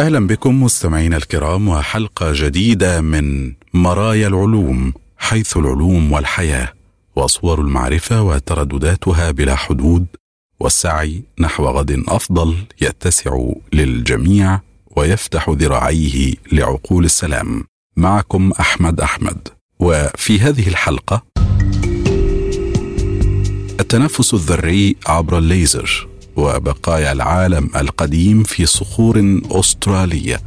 أهلا بكم مستمعينا الكرام وحلقة جديدة من مرايا العلوم حيث العلوم والحياة وصور المعرفة وتردداتها بلا حدود والسعي نحو غد أفضل يتسع للجميع ويفتح ذراعيه لعقول السلام. معكم أحمد أحمد. وفي هذه الحلقة التنفس الذري عبر الليزر. وبقايا العالم القديم في صخور أسترالية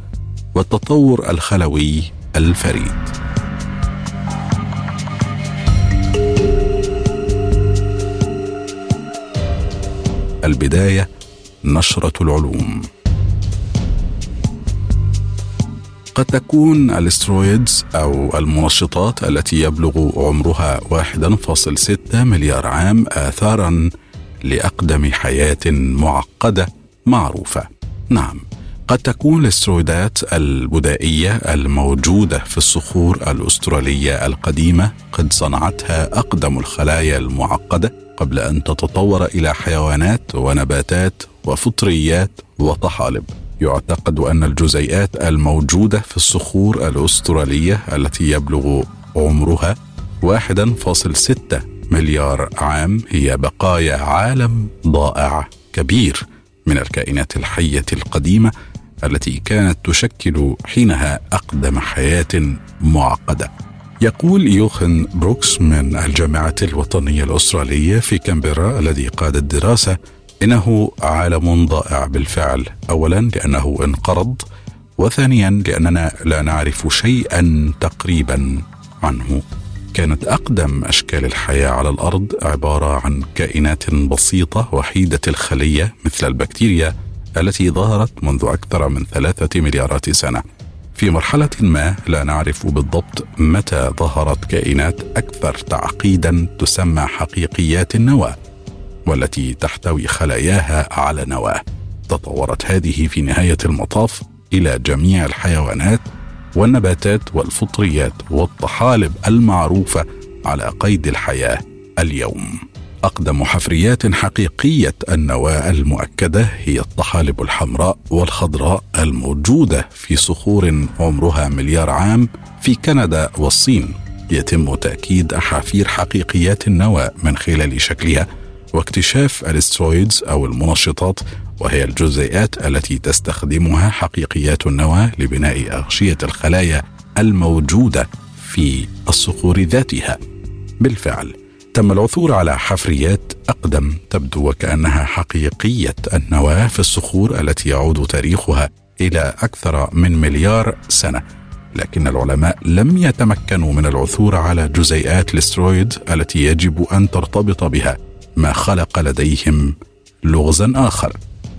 والتطور الخلوي الفريد. البداية نشرة العلوم. قد تكون الأسترويدز أو المنشطات التي يبلغ عمرها 1.6 مليار عام آثارا لأقدم حياة معقدة معروفة. نعم، قد تكون الاسترويدات البدائية الموجودة في الصخور الأسترالية القديمة قد صنعتها أقدم الخلايا المعقدة قبل أن تتطور إلى حيوانات ونباتات وفطريات وطحالب. يعتقد أن الجزيئات الموجودة في الصخور الأسترالية التي يبلغ عمرها 1.6 مليار عام هي بقايا عالم ضائع كبير من الكائنات الحية القديمة التي كانت تشكل حينها أقدم حياة معقدة. يقول يوخن بروكس من الجامعة الوطنية الأسترالية في كامبرا الذي قاد الدراسة إنه عالم ضائع بالفعل. اولا لأنه انقرض وثانيا لأننا لا نعرف شيئا تقريبا عنه. كانت أقدم أشكال الحياة على الأرض عبارة عن كائنات بسيطة وحيدة الخلية مثل البكتيريا التي ظهرت منذ أكثر من ثلاثة مليارات سنة. في مرحلة ما لا نعرف بالضبط متى ظهرت كائنات أكثر تعقيدا تسمى حقيقيات النواة والتي تحتوي خلاياها على نواة. تطورت هذه في نهاية المطاف إلى جميع الحيوانات والنباتات والفطريات والطحالب المعروفة على قيد الحياة اليوم. أقدم حفريات حقيقية النواة المؤكدة هي الطحالب الحمراء والخضراء الموجودة في صخور عمرها مليار عام في كندا والصين. يتم تأكيد أحافير حقيقيات النواة من خلال شكلها واكتشاف الاسترويدز أو المنشطات وهي الجزيئات التي تستخدمها حقيقيات النواه لبناء أغشية الخلايا الموجودة في الصخور ذاتها. بالفعل تم العثور على حفريات أقدم تبدو وكأنها حقيقية النواه في الصخور التي يعود تاريخها إلى أكثر من مليار سنة. لكن العلماء لم يتمكنوا من العثور على جزيئات الاسترويد التي يجب أن ترتبط بها ما خلق لديهم لغزا آخر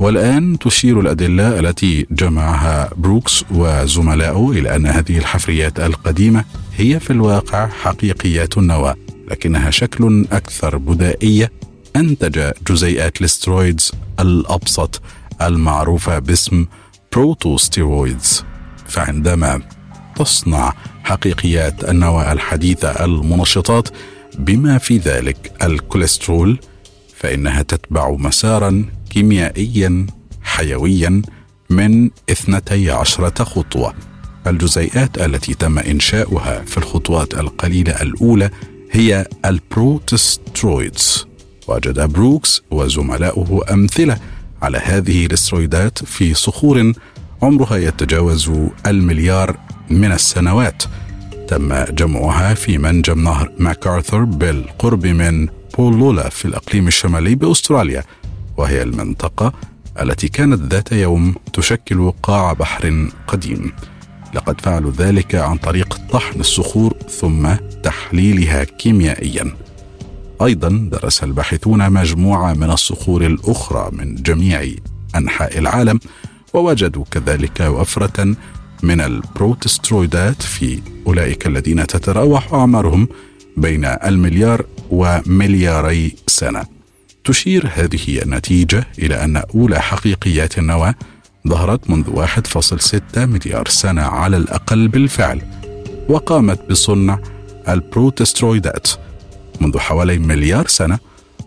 والآن تشير الأدلة التي جمعها بروكس وزملائه إلى أن هذه الحفريات القديمة هي في الواقع حقيقيات النواه لكنها شكل أكثر بدائية انتج جزيئات ال steroids الأبسط المعروفة باسم protosteroids. فعندما تصنع حقيقيات النواه الحديثة المنشطات بما في ذلك الكوليسترول فإنها تتبع مسارا كيميائيا حيويا من اثنتي عشرة خطوة. الجزيئات التي تم إنشاؤها في الخطوات القليلة الأولى هي ال protosteroids. وجد بروكس وزملاؤه أمثلة على هذه الاسترويدات في صخور عمرها يتجاوز المليار من السنوات. تم جمعها في منجم نهر ماكارثر بالقرب من بورولولا في الأقليم الشمالي بأستراليا. وهي المنطقة التي كانت ذات يوم تشكل قاع بحر قديم لقد فعلوا ذلك عن طريق طحن الصخور ثم تحليلها كيميائيا أيضا درس الباحثون مجموعة من الصخور الأخرى من جميع أنحاء العالم ووجدوا كذلك وفرة من البروتسترويدات في أولئك الذين تتراوح أعمارهم بين المليار وملياري سنة. تشير هذه النتيجة إلى أن أولى حقيقيات النواه ظهرت منذ 1.6 مليار سنة على الأقل بالفعل وقامت بصنع البروتسترويدات. منذ حوالي مليار سنة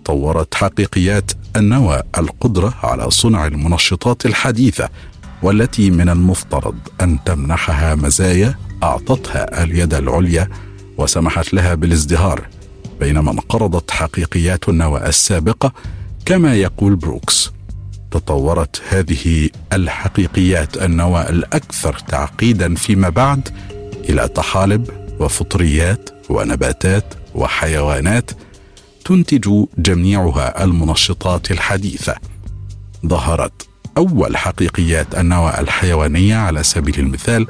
طورت حقيقيات النواه القدرة على صنع المنشطات الحديثة والتي من المفترض أن تمنحها مزايا أعطتها اليد العليا وسمحت لها بالازدهار. بينما انقرضت حقيقيات النواه السابقه كما يقول بروكس. تطورت هذه الحقيقيات النواه الأكثر تعقيدا فيما بعد إلى طحالب وفطريات ونباتات وحيوانات تنتج جميعها المنشطات الحديثة. ظهرت أول حقيقيات النواه الحيوانية على سبيل المثال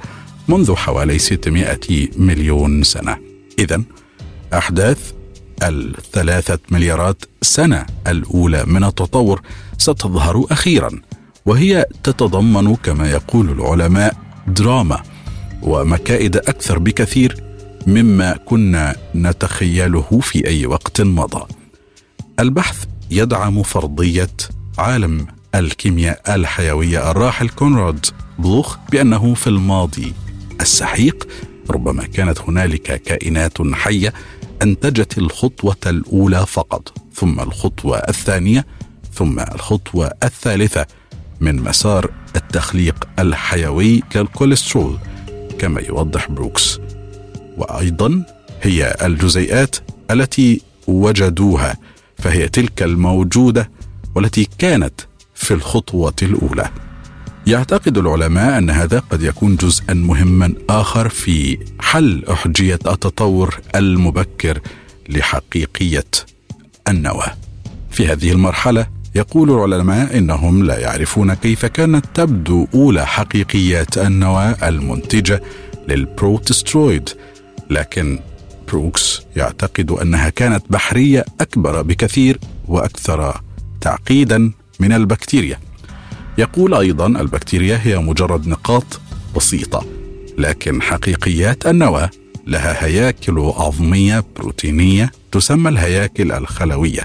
منذ حوالي 600 مليون سنة. اذا أحداث الثلاثة مليارات سنة الأولى من التطور ستظهر أخيرا وهي تتضمن كما يقول العلماء دراما ومكائد أكثر بكثير مما كنا نتخيله في أي وقت مضى. البحث يدعم فرضية عالم الكيمياء الحيوية الراحل كونراد بلوخ بأنه في الماضي السحيق ربما كانت هنالك كائنات حية انتجت الخطوة الأولى فقط ثم الخطوة الثانية ثم الخطوة الثالثة من مسار التخليق الحيوي للكوليسترول كما يوضح بروكس. وأيضا هي الجزيئات التي وجدوها فهي تلك الموجودة والتي كانت في الخطوة الأولى. يعتقد العلماء أن هذا قد يكون جزءا مهما آخر في حل أحجية التطور المبكر لحقيقية النواه في هذه المرحلة يقول العلماء إنهم لا يعرفون كيف كانت تبدو أولى حقيقيات النواه المنتجة للبروتسترويد لكن بروكس يعتقد أنها كانت بحرية أكبر بكثير وأكثر تعقيدا من البكتيريا. يقول أيضا البكتيريا هي مجرد نقاط بسيطة لكن حقيقيات النواة لها هياكل عظمية بروتينية تسمى الهياكل الخلوية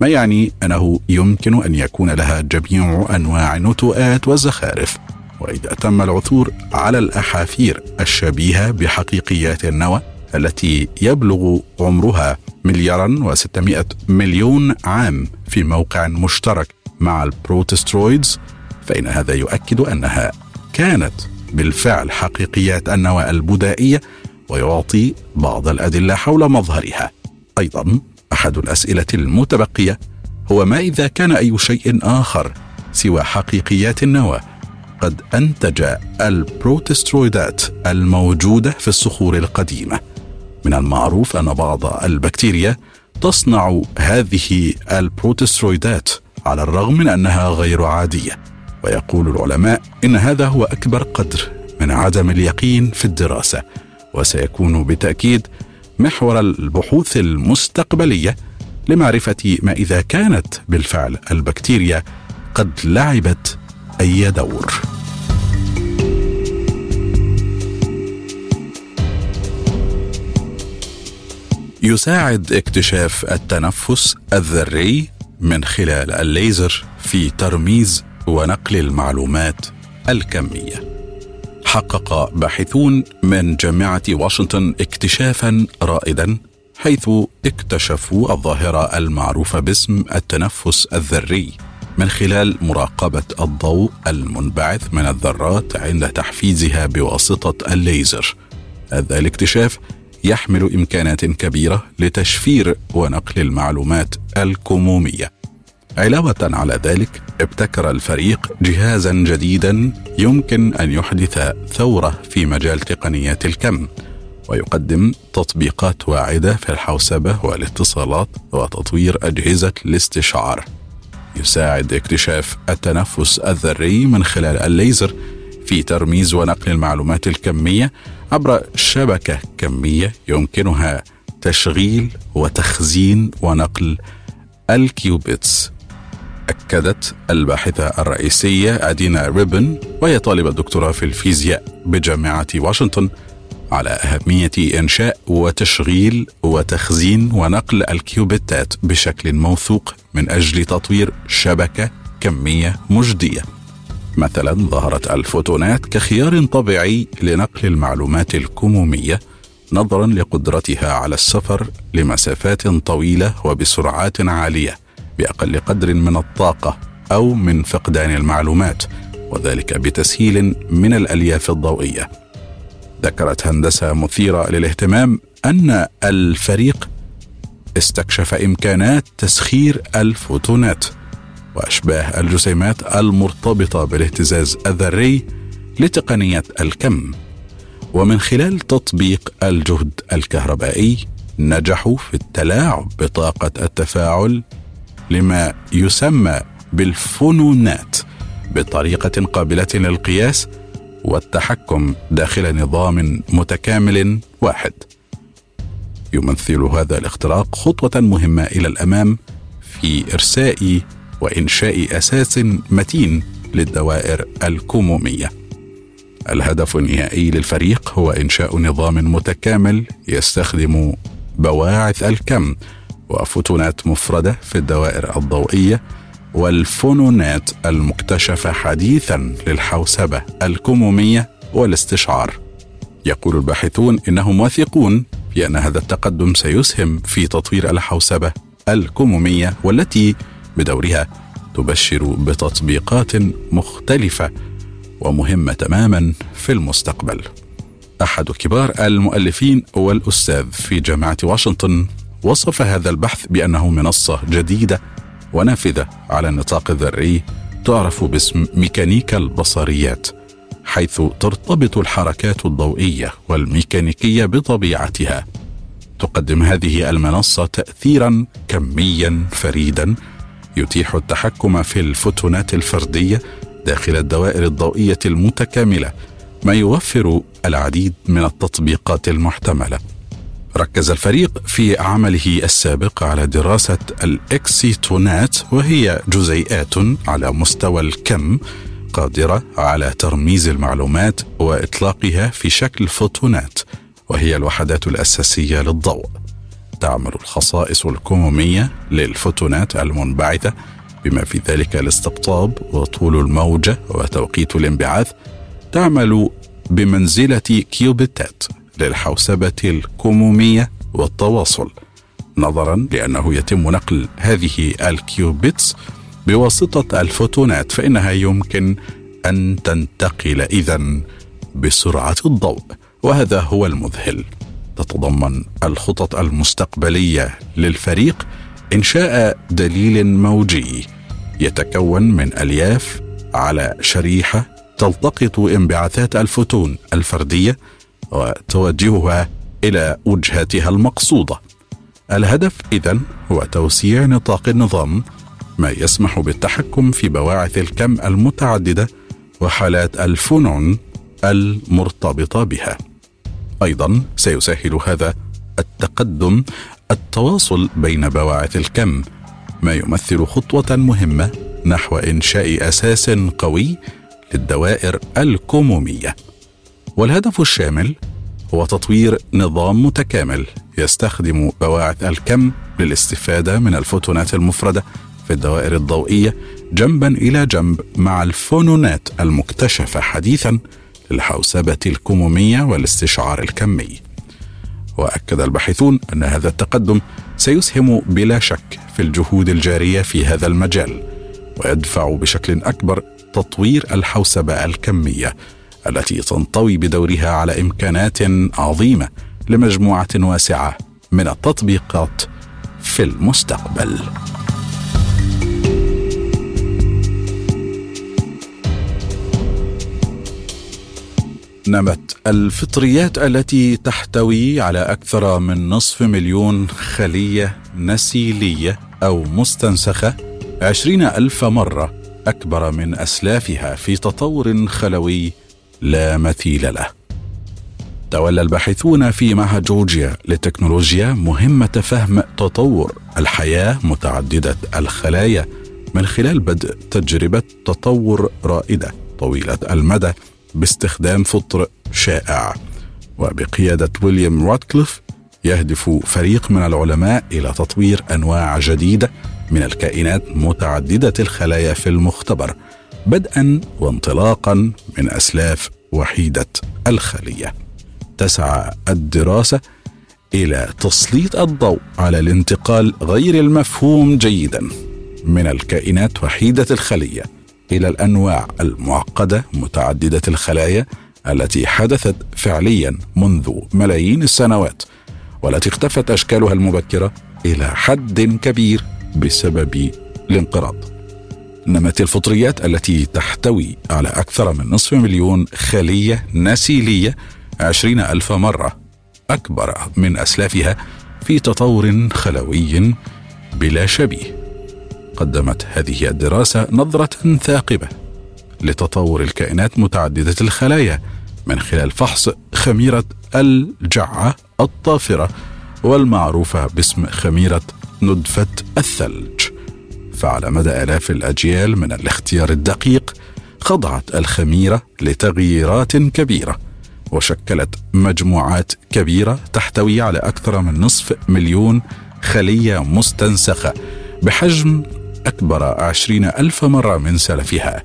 ما يعني أنه يمكن أن يكون لها جميع أنواع النتوءات والزخارف. وإذا تم العثور على الأحافير الشبيهة بحقيقيات النواة التي يبلغ عمرها مليارا وستمائة مليون عام في موقع مشترك مع البروتسترويدز فإن هذا يؤكد أنها كانت بالفعل حقيقيات النواة البدائية ويعطي بعض الأدلة حول مظهرها. أيضا أحد الأسئلة المتبقية هو ما إذا كان أي شيء آخر سوى حقيقيات النواة؟ قد أنتج البروتسترويدات الموجودة في الصخور القديمة. من المعروف أن بعض البكتيريا تصنع هذه البروتسترويدات على الرغم من أنها غير عادية. ويقول العلماء إن هذا هو أكبر قدر من عدم اليقين في الدراسة وسيكون بالتأكيد محور البحوث المستقبلية لمعرفة ما إذا كانت بالفعل البكتيريا قد لعبت أي دور. يساعد اكتشاف التنفس الذري من خلال الليزر في ترميز ونقل المعلومات الكمية. حقق باحثون من جامعة واشنطن اكتشافا رائدا حيث اكتشفوا الظاهرة المعروفة باسم التنفس الذري من خلال مراقبة الضوء المنبعث من الذرات عند تحفيزها بواسطة الليزر. هذا الاكتشاف يحمل إمكانات كبيرة لتشفير ونقل المعلومات الكمومية. علاوة على ذلك ابتكر الفريق جهازا جديدا يمكن أن يحدث ثورة في مجال تقنيات الكم ويقدم تطبيقات واعدة في الحوسبة والاتصالات وتطوير أجهزة الاستشعار. يساعد اكتشاف التنفس الذري من خلال الليزر في ترميز ونقل المعلومات الكمية عبر شبكة كمية يمكنها تشغيل وتخزين ونقل ال qubits. أكدت الباحثة الرئيسية أدينا ريبن وهي طالبة دكتوراه في الفيزياء بجامعة واشنطن على أهمية إنشاء وتشغيل وتخزين ونقل الكيوبيتات بشكل موثوق من أجل تطوير شبكة كمية مجدية. مثلا ظهرت الفوتونات كخيار طبيعي لنقل المعلومات الكمومية نظرا لقدرتها على السفر لمسافات طويلة وبسرعات عالية بأقل قدر من الطاقة أو من فقدان المعلومات وذلك بتسهيل من الألياف الضوئية. ذكرت هندسة مثيرة للاهتمام أن الفريق استكشف إمكانات تسخير الفوتونات وأشباه الجسيمات المرتبطة بالاهتزاز الذري لتقنية الكم. ومن خلال تطبيق الجهد الكهربائي نجحوا في التلاعب بطاقة التفاعل لما يسمى بالفنونات بطريقة قابلة للقياس والتحكم داخل نظام متكامل واحد. يمثل هذا الاختراق خطوة مهمة إلى الأمام في إرساء وإنشاء أساس متين للدوائر الكمومية. الهدف النهائي للفريق هو إنشاء نظام متكامل يستخدم بواعث الكم وفوتونات مفردة في الدوائر الضوئية والفونونات المكتشفة حديثا للحوسبة الكمومية والاستشعار. يقول الباحثون إنهم واثقون في ان هذا التقدم سيسهم في تطوير الحوسبة الكمومية والتي بدورها تبشر بتطبيقات مختلفة ومهمة تماما في المستقبل. أحد كبار المؤلفين والأستاذ في جامعة واشنطن وصف هذا البحث بأنه منصة جديدة ونافذة على النطاق الذري تعرف باسم ميكانيكا البصريات حيث ترتبط الحركات الضوئية والميكانيكية بطبيعتها. تقدم هذه المنصة تاثيرا كميا فريدا يتيح التحكم في الفوتونات الفردية داخل الدوائر الضوئية المتكاملة ما يوفر العديد من التطبيقات المحتملة. ركز الفريق في عمله السابق على دراسة الإكسيتونات وهي جزيئات على مستوى الكم قادرة على ترميز المعلومات وإطلاقها في شكل فوتونات وهي الوحدات الأساسية للضوء. تعمل الخصائص الكمومية للفوتونات المنبعثة بما في ذلك الاستقطاب وطول الموجة وتوقيت الانبعاث تعمل بمنزلة كيوبيتات. للحوسبة الكمومية والتواصل نظرا لأنه يتم نقل هذه ال qubits بواسطة الفوتونات فإنها يمكن أن تنتقل إذا بسرعة الضوء وهذا هو المذهل. تتضمن الخطط المستقبلية للفريق إنشاء دليل موجي يتكون من ألياف على شريحة تلتقط انبعاثات الفوتون الفردية وتوجهها إلى وجهتها المقصودة. الهدف اذا هو توسيع نطاق النظام ما يسمح بالتحكم في بواعث الكم المتعددة وحالات الفنون المرتبطة بها. أيضا سيسهل هذا التقدم التواصل بين بواعث الكم ما يمثل خطوة مهمة نحو إنشاء أساس قوي للدوائر الكمومية. والهدف الشامل هو تطوير نظام متكامل يستخدم بواعث الكم للاستفادة من الفوتونات المفردة في الدوائر الضوئية جنبا إلى جنب مع الفونونات المكتشفة حديثا للحوسبة الكمومية والاستشعار الكمي. وأكد الباحثون أن هذا التقدم سيسهم بلا شك في الجهود الجارية في هذا المجال ويدفع بشكل أكبر تطوير الحوسبة الكمية التي تنطوي بدورها على إمكانات عظيمة لمجموعة واسعة من التطبيقات في المستقبل. نمت الفطريات التي تحتوي على أكثر من نصف مليون خلية نسيلية أو مستنسخة عشرين ألف مرة أكبر من أسلافها في تطور خلوي لا مثيل له. تولى الباحثون في معهد جورجيا للتكنولوجيا مهمة فهم تطور الحياة متعددة الخلايا من خلال بدء تجربة تطور رائدة طويلة المدى باستخدام فطر شائع. وبقيادة ويليام راتكليف يهدف فريق من العلماء إلى تطوير أنواع جديدة من الكائنات متعددة الخلايا في المختبر. بدءا وانطلاقا من أسلاف وحيدة الخلية تسعى الدراسة إلى تسليط الضوء على الانتقال غير المفهوم جيدا من الكائنات وحيدة الخلية إلى الأنواع المعقدة متعددة الخلايا التي حدثت فعليا منذ ملايين السنوات والتي اختفت أشكالها المبكرة إلى حد كبير بسبب الانقراض. نمت الفطريات التي تحتوي على أكثر من نصف مليون خلية نسيلية عشرين ألف مرة. أكبر من أسلافها في تطور خلوي بلا شبيه. قدمت هذه الدراسة نظرة ثاقبة لتطور الكائنات متعددة الخلايا من خلال فحص خميرة الجعة الطافرة والمعروفة باسم خميرة ندفة الثلج. فعلى مدى آلاف الأجيال من الاختيار الدقيق خضعت الخميرة لتغييرات كبيرة وشكلت مجموعات كبيرة تحتوي على أكثر من نصف مليون خلية مستنسخة بحجم أكبر عشرين ألف مرة من سلفها.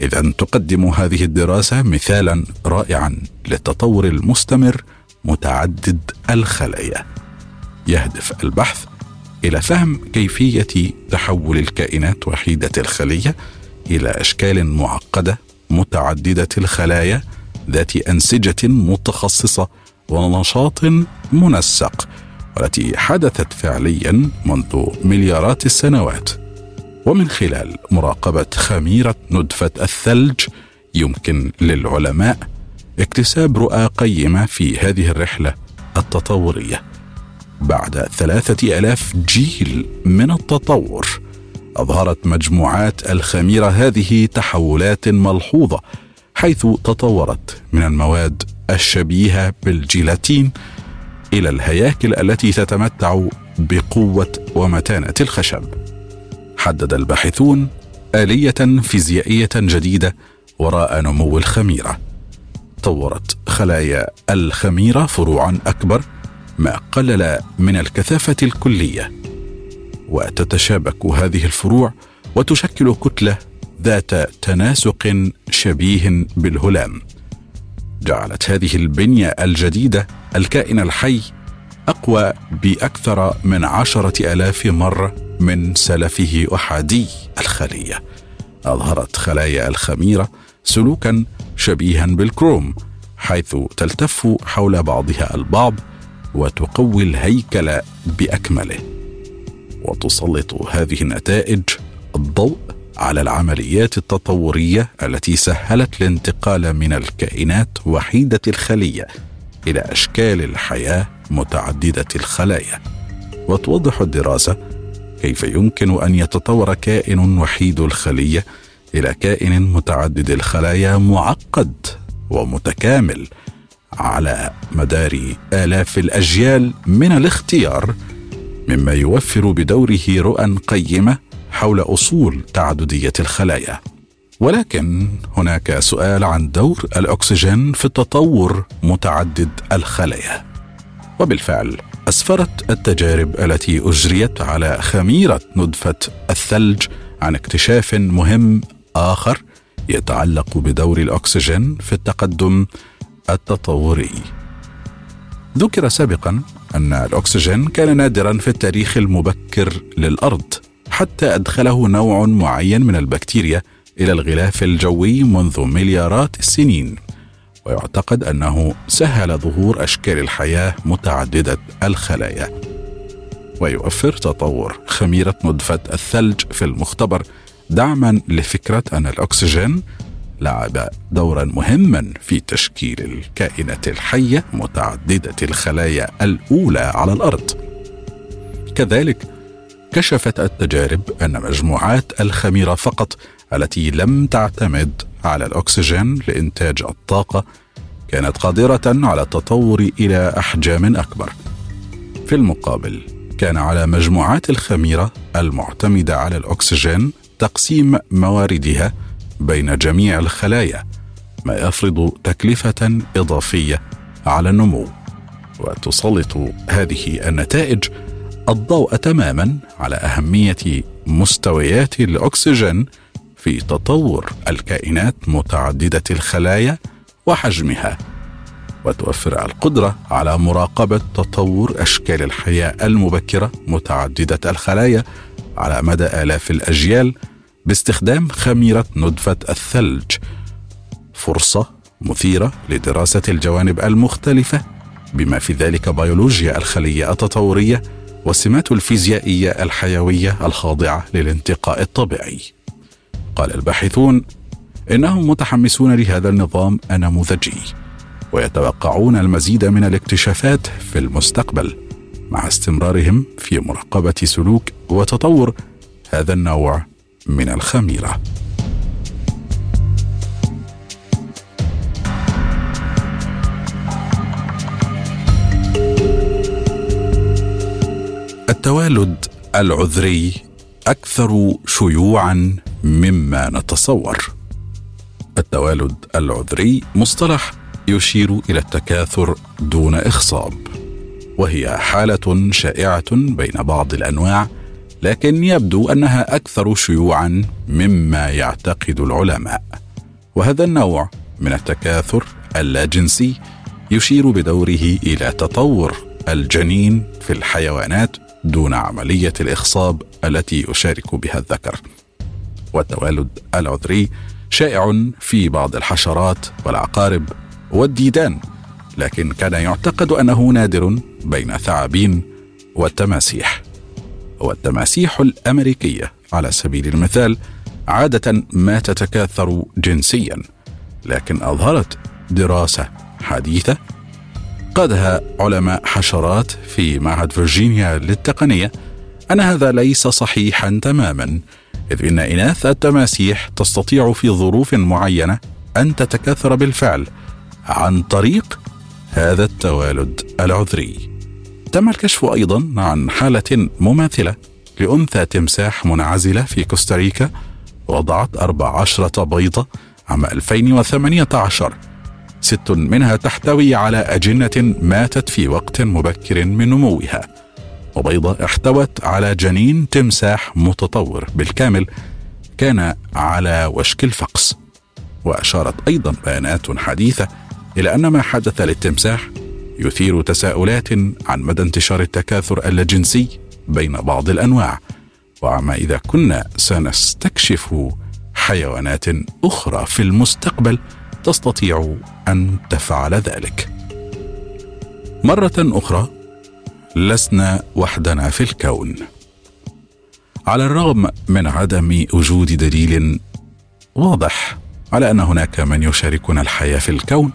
إذا تقدم هذه الدراسة مثالا رائعا للتطور المستمر متعدد الخلايا. يهدف البحث إلى فهم كيفية تحول الكائنات وحيدة الخلية إلى أشكال معقدة متعددة الخلايا ذات أنسجة متخصصة ونشاط منسق والتي حدثت فعليا منذ مليارات السنوات. ومن خلال مراقبة خميرة ندفة الثلج يمكن للعلماء اكتساب رؤى قيمة في هذه الرحلة التطورية. بعد ثلاثة آلاف جيل من التطور أظهرت مجموعات الخميرة هذه تحولات ملحوظة حيث تطورت من المواد الشبيهة بالجيلاتين إلى الهياكل التي تتمتع بقوة ومتانة الخشب حدد الباحثون آلية فيزيائية جديدة وراء نمو الخميرة. طورت خلايا الخميرة فروعا أكبر ما قلل من الكثافة الكلية. وتتشابك هذه الفروع وتشكل كتلة ذات تناسق شبيه بالهلام. جعلت هذه البنية الجديدة الكائن الحي أقوى بأكثر من عشرة آلاف مره من سلفه أحادي الخلية. أظهرت خلايا الخميرة سلوكا شبيها بالكروم حيث تلتف حول بعضها البعض وتقوي الهيكل بأكمله. وتسلط هذه النتائج الضوء على العمليات التطورية التي سهلت الانتقال من الكائنات وحيدة الخلية إلى أشكال الحياة متعددة الخلايا. وتوضح الدراسة كيف يمكن أن يتطور كائن وحيد الخلية إلى كائن متعدد الخلايا معقد ومتكامل على مدار آلاف الأجيال من الاختيار مما يوفر بدوره رؤى قيمة حول أصول تعددية الخلايا. ولكن هناك سؤال عن دور الأكسجين في التطور متعدد الخلايا. وبالفعل أسفرت التجارب التي أجريت على خميرة ندفه الثلج عن اكتشاف مهم آخر يتعلق بدور الأكسجين في التقدم التطوري. ذكر سابقا أن الأكسجين كان نادرا في التاريخ المبكر للأرض حتى أدخله نوع معين من البكتيريا إلى الغلاف الجوي منذ مليارات السنين. ويعتقد أنه سهل ظهور أشكال الحياة متعددة الخلايا. ويوفر تطور خميرة ندفه الثلج في المختبر دعما لفكرة أن الأكسجين لعب دورا مهما في تشكيل الكائنات الحية متعددة الخلايا الأولى على الأرض. كذلك كشفت التجارب أن مجموعات الخميرة فقط التي لم تعتمد على الأكسجين لإنتاج الطاقة كانت قادرة على التطور إلى أحجام أكبر. في المقابل كان على مجموعات الخميرة المعتمدة على الأكسجين تقسيم مواردها بين جميع الخلايا ما يفرض تكلفة إضافية على النمو. وتسلط هذه النتائج الضوء تماما على أهمية مستويات الأكسجين في تطور الكائنات متعددة الخلايا وحجمها. وتوفر القدرة على مراقبة تطور أشكال الحياة المبكرة متعددة الخلايا على مدى آلاف الأجيال باستخدام خميرة ندفه الثلج فرصة مثيرة لدراسة الجوانب المختلفة بما في ذلك بيولوجيا الخلية التطورية والسمات الفيزيائية الحيوية الخاضعة للانتقاء الطبيعي. قال الباحثون إنهم متحمسون لهذا النظام النموذجي ويتوقعون المزيد من الاكتشافات في المستقبل مع استمرارهم في مراقبة سلوك وتطور هذا النوع من الخميرة. التوالد العذري أكثر شيوعا مما نتصور التوالد العذري مصطلح يشير إلى التكاثر دون إخصاب وهي حالة شائعة بين بعض الأنواع لكن يبدو أنها أكثر شيوعا مما يعتقد العلماء. وهذا النوع من التكاثر اللاجنسي يشير بدوره إلى تطور الجنين في الحيوانات دون عملية الإخصاب التي يشارك بها الذكر. والتوالد العذري شائع في بعض الحشرات والعقارب والديدان لكن كان يعتقد أنه نادر بين الثعابين والتماسيح. والتماسيح الأمريكية. على سبيل المثال عادة ما تتكاثر جنسيا لكن أظهرت دراسة حديثة قادها علماء حشرات في معهد فيرجينيا للتقنية أن هذا ليس صحيحا تماما إذ إن إناث التماسيح تستطيع في ظروف معينة أن تتكاثر بالفعل عن طريق هذا التوالد العذري. تم الكشف أيضا عن حالة مماثلة لأنثى تمساح منعزلة في كوستاريكا وضعت 14 بيضة عام 2018 ست منها تحتوي على أجنة ماتت في وقت مبكر من نموها. وبيضة احتوت على جنين تمساح متطور. بالكامل كان على وشك الفقس. وأشارت أيضا بيانات حديثة إلى أن ما حدث للتمساح يثير تساؤلات عن مدى انتشار التكاثر اللجنسي بين بعض الأنواع. وعما إذا كنا سنستكشف حيوانات أخرى في المستقبل تستطيع أن تفعل ذلك. مرة أخرى لسنا وحدنا في الكون. على الرغم من عدم وجود دليل واضح على أن هناك من يشاركنا الحياة في الكون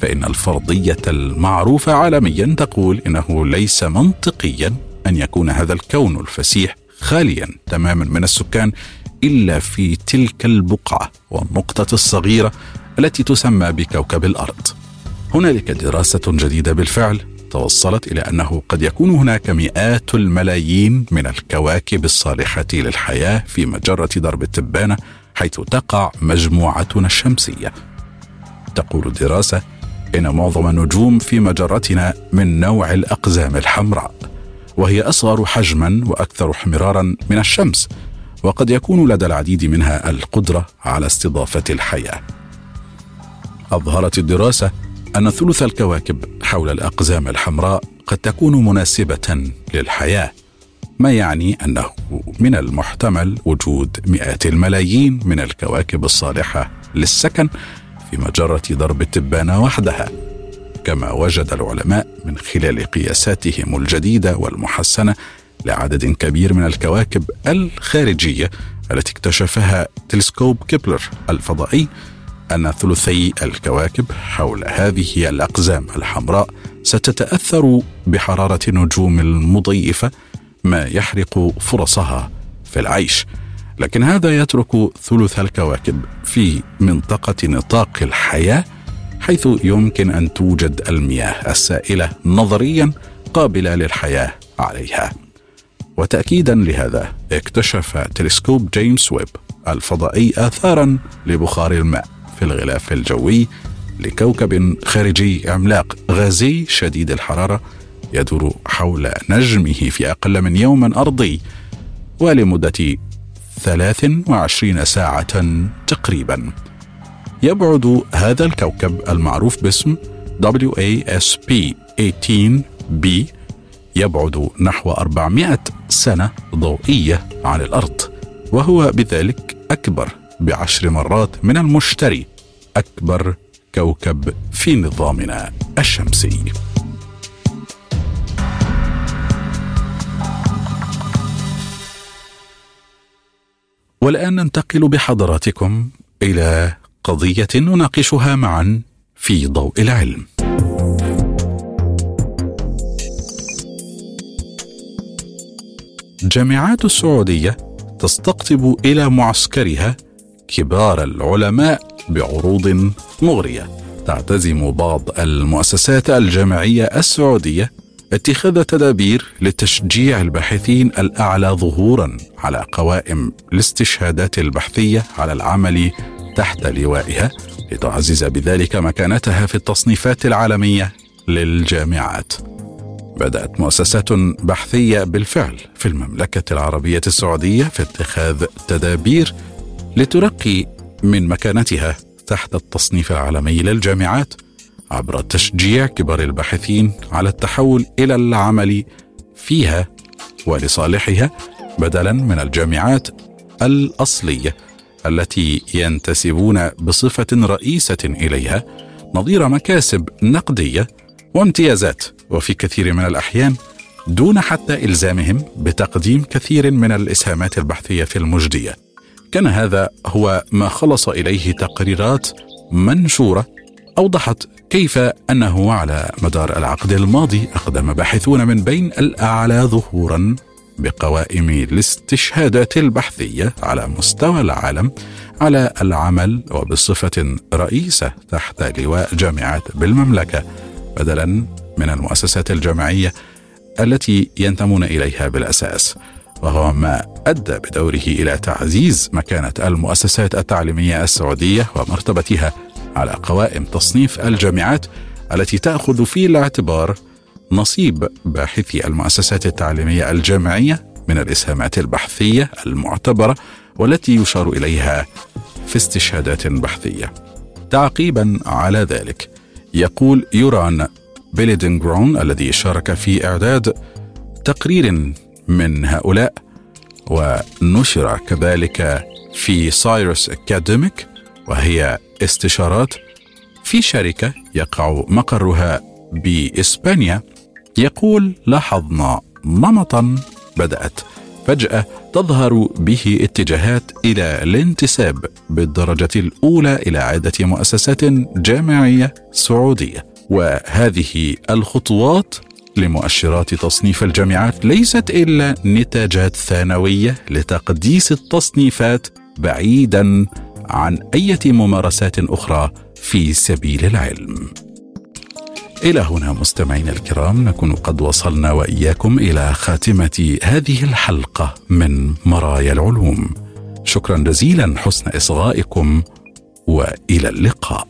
فإن الفرضية المعروفة عالميا تقول إنه ليس منطقيا أن يكون هذا الكون الفسيح خاليا تماما من السكان إلا في تلك البقعة والنقطة الصغيرة التي تسمى بكوكب الأرض. هنالك دراسة جديدة بالفعل توصلت إلى أنه قد يكون هناك مئات الملايين من الكواكب الصالحة للحياة في مجرة درب التبانة حيث تقع مجموعتنا الشمسية. تقول الدراسة إن معظم النجوم في مجرتنا من نوع الأقزام الحمراء وهي أصغر حجما وأكثر احمرارا من الشمس وقد يكون لدى العديد منها القدرة على استضافة الحياة. أظهرت الدراسة أن ثلث الكواكب حول الأقزام الحمراء قد تكون مناسبة للحياة ما يعني أنه من المحتمل وجود مئات الملايين من الكواكب الصالحة للسكن في مجرة درب التبانة وحدها كما وجد العلماء من خلال قياساتهم الجديدة والمحسنة لعدد كبير من الكواكب الخارجية التي اكتشفها تلسكوب كيبلر الفضائي أن ثلثي الكواكب حول هذه الأقزام الحمراء ستتأثر بحرارة النجوم المضيفة ما يحرق فرصها في العيش. لكن هذا يترك ثلث الكواكب في منطقة نطاق الحياة حيث يمكن أن توجد المياه السائلة نظريا قابلة للحياة عليها. وتاكيدا لهذا اكتشف تلسكوب جيمس ويب الفضائي اثارا لبخار الماء في الغلاف الجوي لكوكب خارجي عملاق غازي شديد الحرارة يدور حول نجمه في أقل من يوم أرضي ولمدة 23 ساعة تقريبا. يبعد هذا الكوكب المعروف باسم WASP 18b يبعد نحو 400 سنة ضوئية عن الأرض وهو بذلك أكبر بعشر مرات من المشتري أكبر كوكب في نظامنا الشمسي. والآن ننتقل بحضراتكم إلى قضية نناقشها معا في ضوء العلم. الجامعات السعودية تستقطب إلى معسكرها كبار العلماء بعروض مغرية. تعتزم بعض المؤسسات الجامعية السعودية اتخاذ تدابير لتشجيع الباحثين الأعلى ظهورا على قوائم الاستشهادات البحثية على العمل تحت لوائها لتعزز بذلك مكانتها في التصنيفات العالمية للجامعات. بدأت مؤسسات بحثية بالفعل في المملكة العربية السعودية في اتخاذ تدابير لترقي من مكانتها تحت التصنيف العالمي للجامعات. عبر تشجيع كبار الباحثين على التحول إلى العمل فيها ولصالحها بدلا من الجامعات الأصلية التي ينتسبون بصفة رئيسة إليها نظير مكاسب نقدية وامتيازات وفي كثير من الأحيان دون حتى إلزامهم بتقديم كثير من الإسهامات البحثية في المجدية. كان هذا هو ما خلص إليه تقريرات منشورة أوضحت كيف أنه على مدار العقد الماضي أقدم باحثون من بين الأعلى ظهورا بقوائم الاستشهادات البحثية على مستوى العالم على العمل وبصفة رئيسة تحت لواء جامعات بالمملكة بدلا من المؤسسات الجامعية التي ينتمون إليها بالأساس. وهو ما أدى بدوره إلى تعزيز مكانة المؤسسات التعليمية السعودية ومرتبتها على قوائم تصنيف الجامعات التي تأخذ في الاعتبار نصيب باحثي المؤسسات التعليمية الجامعية من الإسهامات البحثية المعتبرة والتي يشار إليها في استشهادات بحثية. تعقيبا على ذلك يقول يوران بيليدنغرون الذي شارك في إعداد تقرير من هؤلاء ونشر كذلك في سايروس أكاديميك وهي استشارات في شركة يقع مقرها بإسبانيا. يقول لاحظنا نمطا بدأت فجأة تظهر به اتجاهات إلى الانتساب بالدرجة الأولى إلى عدة مؤسسات جامعية سعودية. وهذه الخطوات لمؤشرات تصنيف الجامعات ليست إلا نتاجات ثانوية لتقديس التصنيفات بعيدا عن أي ممارسات أخرى في سبيل العلم. إلى هنا مستمعينا الكرام نكون قد وصلنا وإياكم إلى خاتمة هذه الحلقة من مرايا العلوم. شكرا جزيلا حسن إصغائكم وإلى اللقاء.